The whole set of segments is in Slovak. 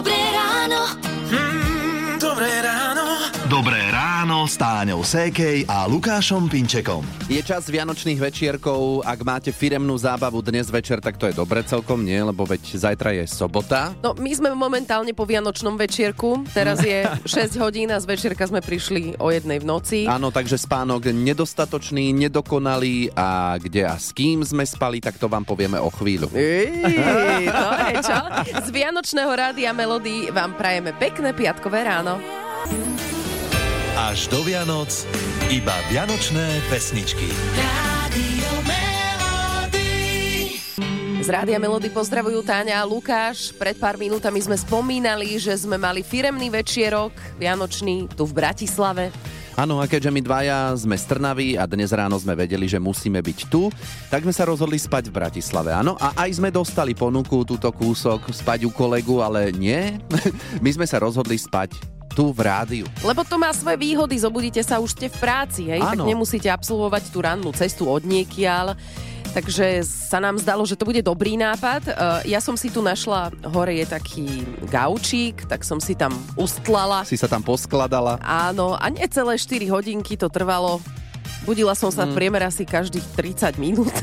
Dobré ráno. Mm, s Táňou Sékej a Lukášom Pinčekom. Je čas vianočných večierkov. Ak máte firemnú zábavu dnes večer, tak to je dobre celkom, nie? Lebo veď zajtra je sobota. No, my sme momentálne po Vianočnom večierku. Teraz je 6 hodín a z večierka sme prišli o jednej v noci. Áno, takže spánok nedostatočný, nedokonalý a kde a s kým sme spali, tak to vám povieme o chvíľu. Ej, to je čo? Z Vianočného rádia Melody vám prajeme pekné piatkové ráno. Až do Vianoc iba Vianočné pesničky. Melody. Z Rádia Melody pozdravujú Táňa a Lukáš. Pred pár minútami sme spomínali, že sme mali firemný večierok Vianočný tu v Bratislave. Áno, a keďže my dvaja sme z Trnavy a dnes ráno sme vedeli, že musíme byť tu, tak sme sa rozhodli spať v Bratislave. Áno, a aj sme dostali ponuku túto kúsok spať u kolegu, ale nie. My sme sa rozhodli spať tu v rádiu. Lebo to má svoje výhody, zobudíte sa už ste v práci, hej? tak nemusíte absolvovať tú rannú cestu od niekiaľ. Takže sa nám zdalo, že to bude dobrý nápad. E, Ja som si tu našla, hore je taký gaučík, tak som si tam ustlala. Si sa tam poskladala. Áno, a necelé 4 hodinky to trvalo. Budila som sa v priemer asi každých 30 minút,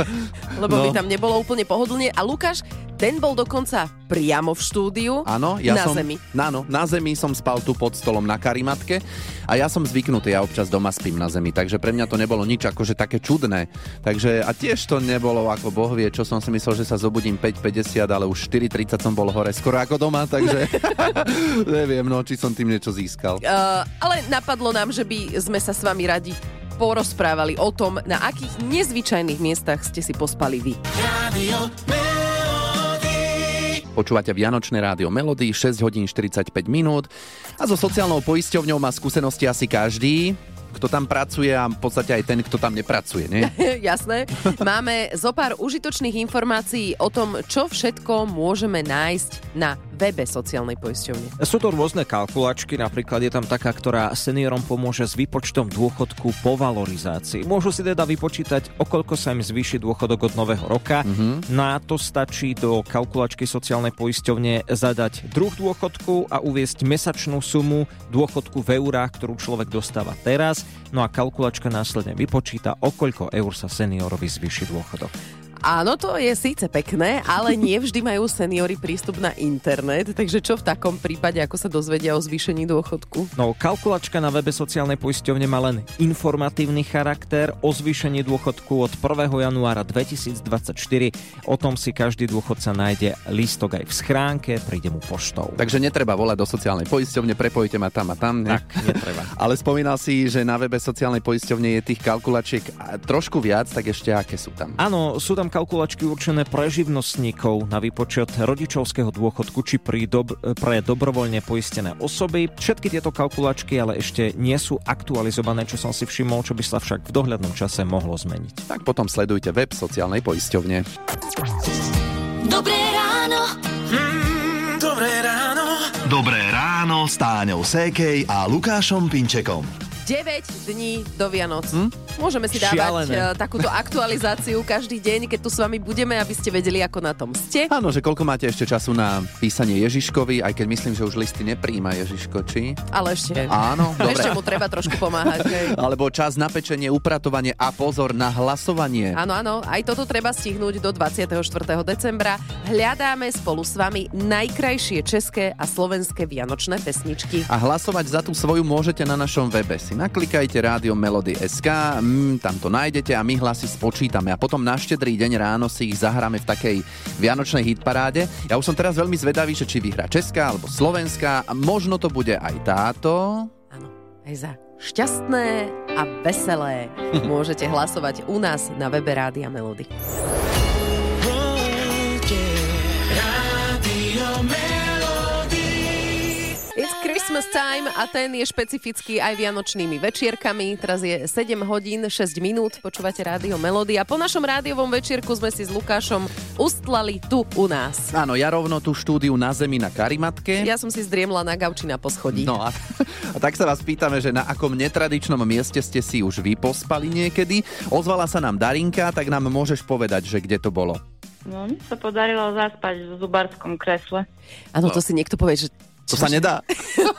lebo No. mi tam nebolo úplne pohodlne. A Lukáš, ten bol dokonca priamo v štúdiu Áno, ja na som, zemi. Áno, na zemi som spal tu pod stolom na karimatke a ja som zvyknutý, ja občas doma spím na zemi, takže pre mňa to nebolo nič akože také čudné. Takže a tiež to nebolo ako boh vie, čo som si myslel, že sa zobudím 5.50, ale už 4.30 som bol hore skoro ako doma, takže neviem, no, či som tým niečo získal. Uh, ale napadlo nám, že by sme sa s vami radi porozprávali o tom, na akých nezvyčajných miestach ste si pospali vy. Melody. Počúvate Vianočné rádio Melody, 6 hodín 45 minút a so sociálnou poisťovňou má skúsenosti asi každý, kto tam pracuje a v podstate aj ten, kto tam nepracuje, nie? Jasné. Máme zo pár užitočných informácií o tom, čo všetko môžeme nájsť na webe sociálnej poisťovne. Sú to rôzne kalkulačky, napríklad je tam taká, ktorá seniorom pomôže s výpočtom dôchodku po valorizácii. Môžu si teda vypočítať, o koľko sa im zvýši dôchodok od nového roka. Mm-hmm. Na to stačí do kalkulačky sociálnej poisťovne zadať druh dôchodku a uviesť mesačnú sumu dôchodku v eurách, ktorú človek dostáva teraz. No a kalkulačka následne vypočíta, o koľko eur sa seniorovi zvýši dôchodok. Áno, to je síce pekné, ale nie vždy majú seniory prístup na internet, takže čo v takom prípade, ako sa dozvedia o zvýšení dôchodku? No, kalkulačka na webe sociálnej poisťovne má len informatívny charakter o zvýšení dôchodku od 1. januára 2024. O tom si každý dôchodca nájde lístok aj v schránke, príde mu poštou. Takže netreba volať do sociálnej poisťovne, prepojte ma tam a tam. Ne? Tak, netreba. Ale spomínal si, že na webe sociálnej poisťovne je tých kalkulačiek trošku viac, tak ešte aké sú tam? Áno, sú tam kalkulačky určené pre živnostníkov na výpočet rodičovského dôchodku či pri dob- pre dobrovoľne poistené osoby. Všetky tieto kalkulačky ale ešte nie sú aktualizované, čo som si všimol, čo by sa však v dohľadnom čase mohlo zmeniť. Tak potom sledujte web sociálnej poisťovne. Dobré ráno. Mm, dobré ráno. Dobré ráno s Táňou Sékej a Lukášom Pinčekom. 9 dní do Vianoc. Hm? Môžeme si dávať Šialené. eh, takúto aktualizáciu každý deň, keď tu s vami budeme, aby ste vedeli, ako na tom ste. Áno, že koľko máte ešte času na písanie Ježiškovi, aj keď myslím, že už listy nepríjma Ježiško, či? Ale ešte, Áno, ešte dobre. mu treba trošku pomáhať. hej. Alebo čas na pečenie, upratovanie a pozor na hlasovanie. Áno, áno, aj toto treba stihnúť do 24. decembra. Hľadáme spolu s vami najkrajšie české a slovenské vianočné pesničky. A hlasovať za tú svoju môžete na našom webe. Si naklikajte rádio Melody SK, mm, tam to nájdete a my hlasy spočítame. A potom na štedrý deň ráno si ich zahráme v takej vianočnej hitparáde. Ja už som teraz veľmi zvedavý, že či vyhrá Česká alebo Slovenská. Možno to bude aj táto. Áno, aj za šťastné a veselé môžete hlasovať u nás na webe Rádia Melody. Christmas time a ten je špecifický aj vianočnými večierkami. Teraz je 7 hodín 6 minút, počúvate rádio Melody a po našom rádiovom večierku sme si s Lukášom ustlali tu u nás. Áno, ja rovno tú štúdiu na zemi na karimatke. Ja som si zdriemla na gauči na poschodí. No a, a tak sa vás pýtame, že na akom netradičnom mieste ste si už vy pospali niekedy. Ozvala sa nám Darinka, tak nám môžeš povedať, že kde to bolo. No, mne sa podarilo zaspať v zubarskom kresle. Áno, to si niekto povie, že To sa nedá.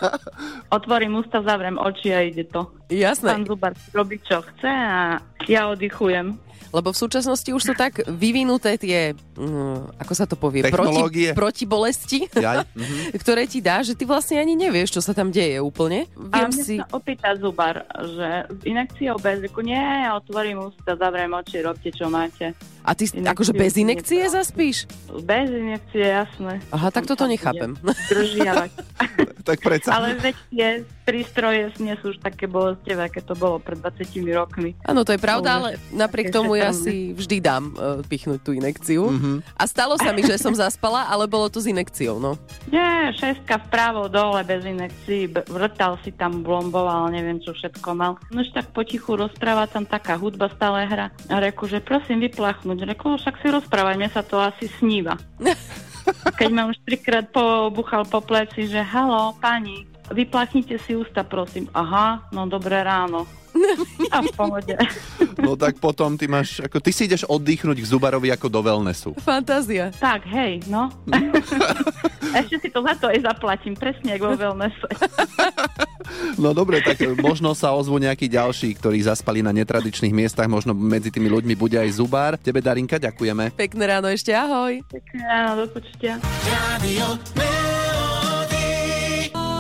Otvorím ústa, zavriem oči a ide to. jasné. Pán zubar robí, čo chce a ja oddychujem. Lebo v súčasnosti už sú tak vyvinuté tie, mm, ako sa to povie, proti, proti bolesti, Jaj? Mhm. ktoré ti dá, že ty vlastne ani nevieš, čo sa tam deje úplne. A Viem mne si... sa opýta zubar, že s inekciou bez nie, ja otvorím ústa, zavriem oči, robte, čo máte. A ty Inekcie akože bez inekcie zaspíš? Bez inekcie, jasné. Aha, tak toto nechápem. Tak predsa. Ale veď tie prístroje nie sú už také bolestivé, aké to bolo pred 20 rokmi. Áno, to je pravda, ale napriek tomu ja si vždy dám uh, pichnúť tú inekciu. Mhm. A stalo sa mi, že som zaspala, ale bolo to s inekciou, no. Nie, šestka vpravo, dole, bez inekcií, vrtal si tam, blomboval, neviem čo všetko mal. No tak potichu rozpráva, tam taká hudba stále hra. A reku, že prosím vyplachnúť. Reku, "No, však si rozprávaj, mne sa to asi sníva. Keď ma už trikrát pobuchal po pleci, že halo, pani, vyplachnite si ústa, prosím. Aha, no dobré ráno. A v pohode. No tak potom ty máš, ako ty si ideš oddychnúť k zubarovi ako do wellnessu. Fantázia. Tak, hej, no. Ešte si to za to aj zaplatím, presne ako vo wellnesse. No dobre, tak možno sa ozvu nejakí ďalší, ktorí zaspali na netradičných miestach, možno medzi tými ľuďmi bude aj zubár. Tebe, Darinka, ďakujeme. Pekné ráno ešte, ahoj. Pekné ráno, do počutia.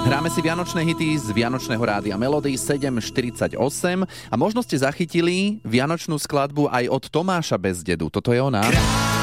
Hráme si Vianočné hity z Vianočného rádia Melody 748 a možno ste zachytili Vianočnú skladbu aj od Tomáša Bezdedu. Toto je ona. Krásne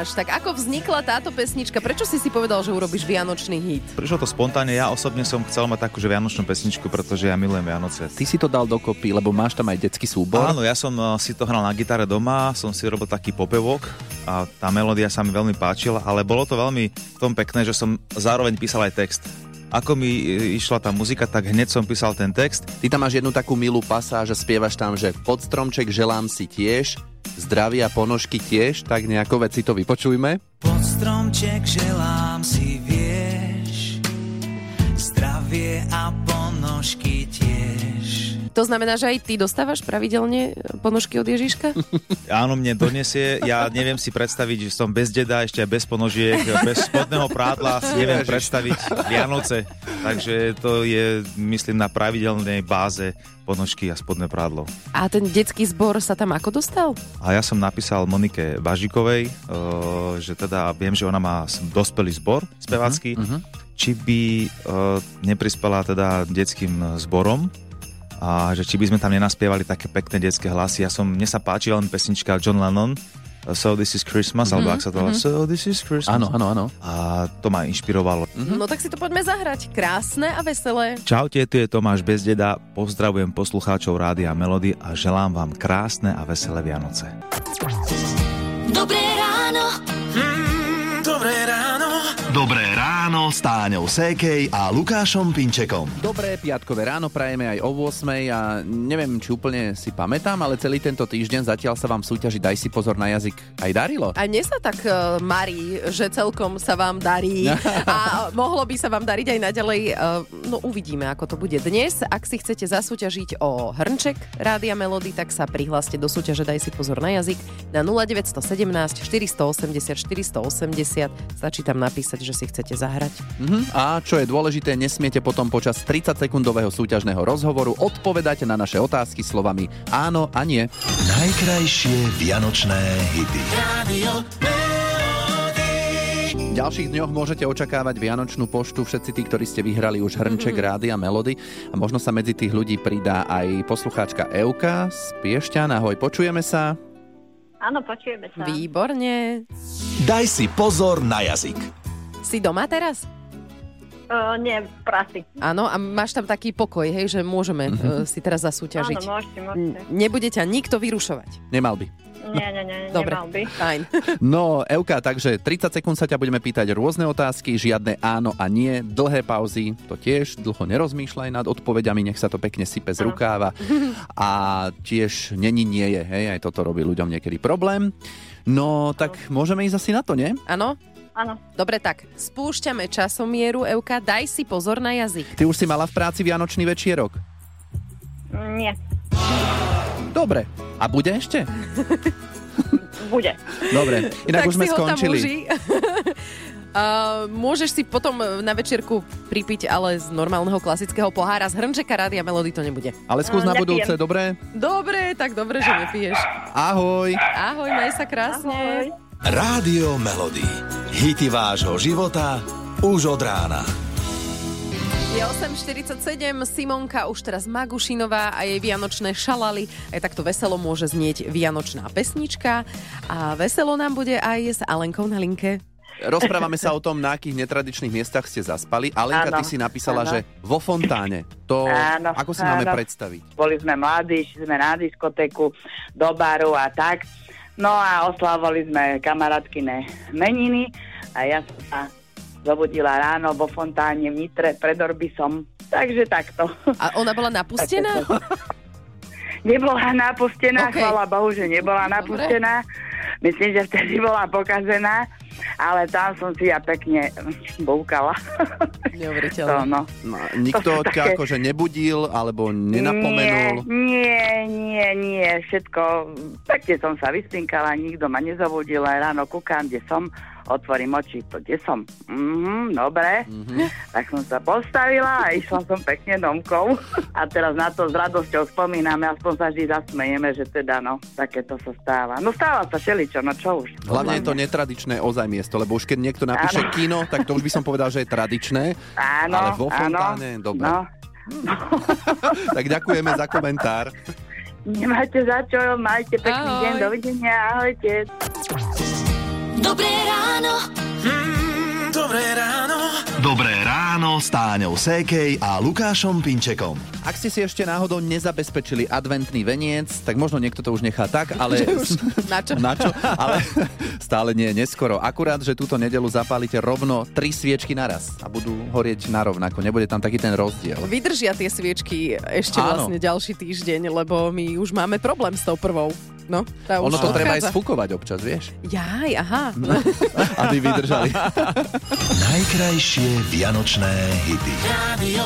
Tomáš, tak ako vznikla táto pesnička? Prečo si si povedal, že urobíš Vianočný hit? Prišlo to spontánne, ja osobne som chcel mať takú, že vianočnú pesničku, pretože ja milujem Vianoce. Ty si to dal dokopy, lebo máš tam aj detský súbor. Áno, ja som eh, si to hral na gitare doma, som si robil taký popevok a tá melódia sa mi veľmi páčila, ale bolo to veľmi v tom pekné, že som zároveň písal aj text. Ako mi eh, išla tá muzika, tak hneď som písal ten text. Ty tam máš jednu takú milú pasáž a spievaš tam, že pod stromček želám si tiež, zdravia ponožky tiež, tak nejako veci to vypočujme. Pod stromček želám si, vieš, zdravie a ponožky tiež. To znamená, že aj ty dostávaš pravidelne ponožky od Ježiška? Áno, mne donesie, ja neviem si predstaviť, že som bez deda, ešte aj bez ponožiek, bez spodného prádla, si neviem predstaviť Vianoce. Takže to je, myslím, na pravidelnej báze ponožky a spodné prádlo. A ten detský zbor sa tam ako dostal? A ja som napísal Monike Bažikovej, eh, že teda viem, že ona má dospelý zbor spevácky, či by eh, neprispela teda detským zborom a že či by sme tam nenaspievali také pekné detské hlasy. Ja som, mne sa páči len pesnička John Lennon, eh, So This Is Christmas, alebo ak sa to volá, So This Is Christmas. Áno, áno, áno. A to ma inšpirovalo. No tak si to poďme zahrať. Krásne a veselé. Čaute, tu je Tomáš Bezdeda, pozdravujem poslucháčov Rádia Melody a želám vám krásne a veselé Vianoce. Dobré ráno. Mm, dobré ráno. Dobré ráno s Táňou Sékej a Lukášom Pinčekom. Dobré piatkové ráno prajeme aj o 8 a neviem, či úplne si pamätám, ale celý tento týždeň zatiaľ sa vám súťaži Daj si pozor na jazyk aj darilo. A mne sa tak uh, marí, že celkom sa vám darí a mohlo by sa vám dariť aj naďalej. Uh, no uvidíme, ako to bude dnes. Ak si chcete zasúťažiť o hrnček Rádia Melody, tak sa prihláste do súťaže Daj si pozor na jazyk na 0917 480 480. Stačí tam napísať, že si chcete zahrať. Mhm. A čo je dôležité, nesmiete potom počas 30-sekundového súťažného rozhovoru odpovedať na naše otázky slovami áno a nie. Najkrajšie vianočné hity. Melody. V ďalších dňoch môžete očakávať Vianočnú poštu, všetci tí, ktorí ste vyhrali už hrnček mm-hmm. Rádia Melody a možno sa medzi tých ľudí pridá aj poslucháčka Euka z Piešťan. Ahoj, počujeme sa. Áno, počujeme sa. Výborne. Daj si pozor na jazyk. Si doma teraz? Uh, nie, v práci. Áno, a máš tam taký pokoj, hej, že môžeme uh, si teraz zasúťažiť. Áno, môžete, môžete. N- Nebude ťa nikto vyrušovať. Nemal by. Nie, nie, nie, Dobre, nemal by. fajn. No, Euka, takže 30 sekúnd sa ťa budeme pýtať rôzne otázky, žiadne áno a nie, dlhé pauzy, to tiež, dlho nerozmýšľaj nad odpovediami, nech sa to pekne sype z rukáva. A tiež není nie je, hej, aj toto robí ľuďom niekedy problém. No, tak môžeme ísť asi na to, nie? Áno? Áno. Dobre, tak spúšťame časomieru, Euka, daj si pozor na jazyk. Ty už si mala v práci Vianočný večierok. Nie, Dobre. A bude ešte? bude. Dobre. Inak tak už sme si ho tam skončili. Uh, môžeš si potom na večierku pripiť ale z normálneho klasického pohára z hrnčeka Rádia Melody to nebude. Ale skús na Nepijem. budúce, dobre? Dobre, tak dobre, že nepiješ. Ahoj. Ahoj, maj sa krásne. Ahoj. Rádio Melody. Hity vášho života už od rána. Je 8.47, Simonka, už teraz Magušinová a jej vianočné šalaly. Aj takto veselo môže znieť vianočná pesnička. A veselo nám bude aj s Alenkou na linke. Rozprávame sa o tom, na akých netradičných miestach ste zaspali. Alenka, Áno, ty si napísala, áno. že vo fontáne. To Áno, ako si máme áno. predstaviť? Boli sme mladí, šli sme na diskotéku, do baru a tak. No a oslávali sme kamarátkine meniny a ja som sa zobudila ráno vo fontáne v Nitre pred Orbisom. Takže takto. A ona bola napustená? Nebola napustená, OK. okay. chvála Bohu, že nebola Dobre. Myslím, že vtedy bola pokazená, ale tam som si ja pekne búkala. to, Neuveriteľné. no. No, nikto To ťa také- akože nebudil alebo nenapomenul? Nie, nie, nie, všetko. Pekne som sa vyspinkala, nikto ma nezabudil, aj ráno kúkam, kde som, otvorím oči, to kde som. Mhm, dobre, Mhm. tak som sa postavila a išla som pekne domkov. A teraz na to s radosťou spomíname, aspoň sa vždy zasmejeme, že teda no, takéto sa stáva. No stáva sa šeličo, no čo už. Hlavne je to netradičné ozaj miesto, lebo už keď niekto napíše Áno. kino, tak to už by som povedal, že je tradičné. Áno, ale vo áno. fontáne, dobre. No, Tak ďakujeme za komentár. nemáte za čo, majte pekný Ahoj. deň, dovidenia, ahojte. Dobré ráno. Mm, dobré ráno. Dobré ráno s Táňou Sékej a Lukášom Pinčekom. Ak ste si ešte náhodou nezabezpečili adventný veniec, tak možno niekto to už nechá tak, ale... Na čo? Na čo? Ale stále nie je neskoro. Akurát, že túto nedelu zapálite rovno tri sviečky naraz a budú horieť narovnako. Nebude tam taký ten rozdiel. Vydržia tie sviečky ešte Áno. vlastne ďalší týždeň, lebo my už máme problém s tou prvou. No, tá Ono už to treba aj sfukovať občas, vieš? Jaj, aha. Aby vydržali. Najkrajšie vianočné hity. Rádio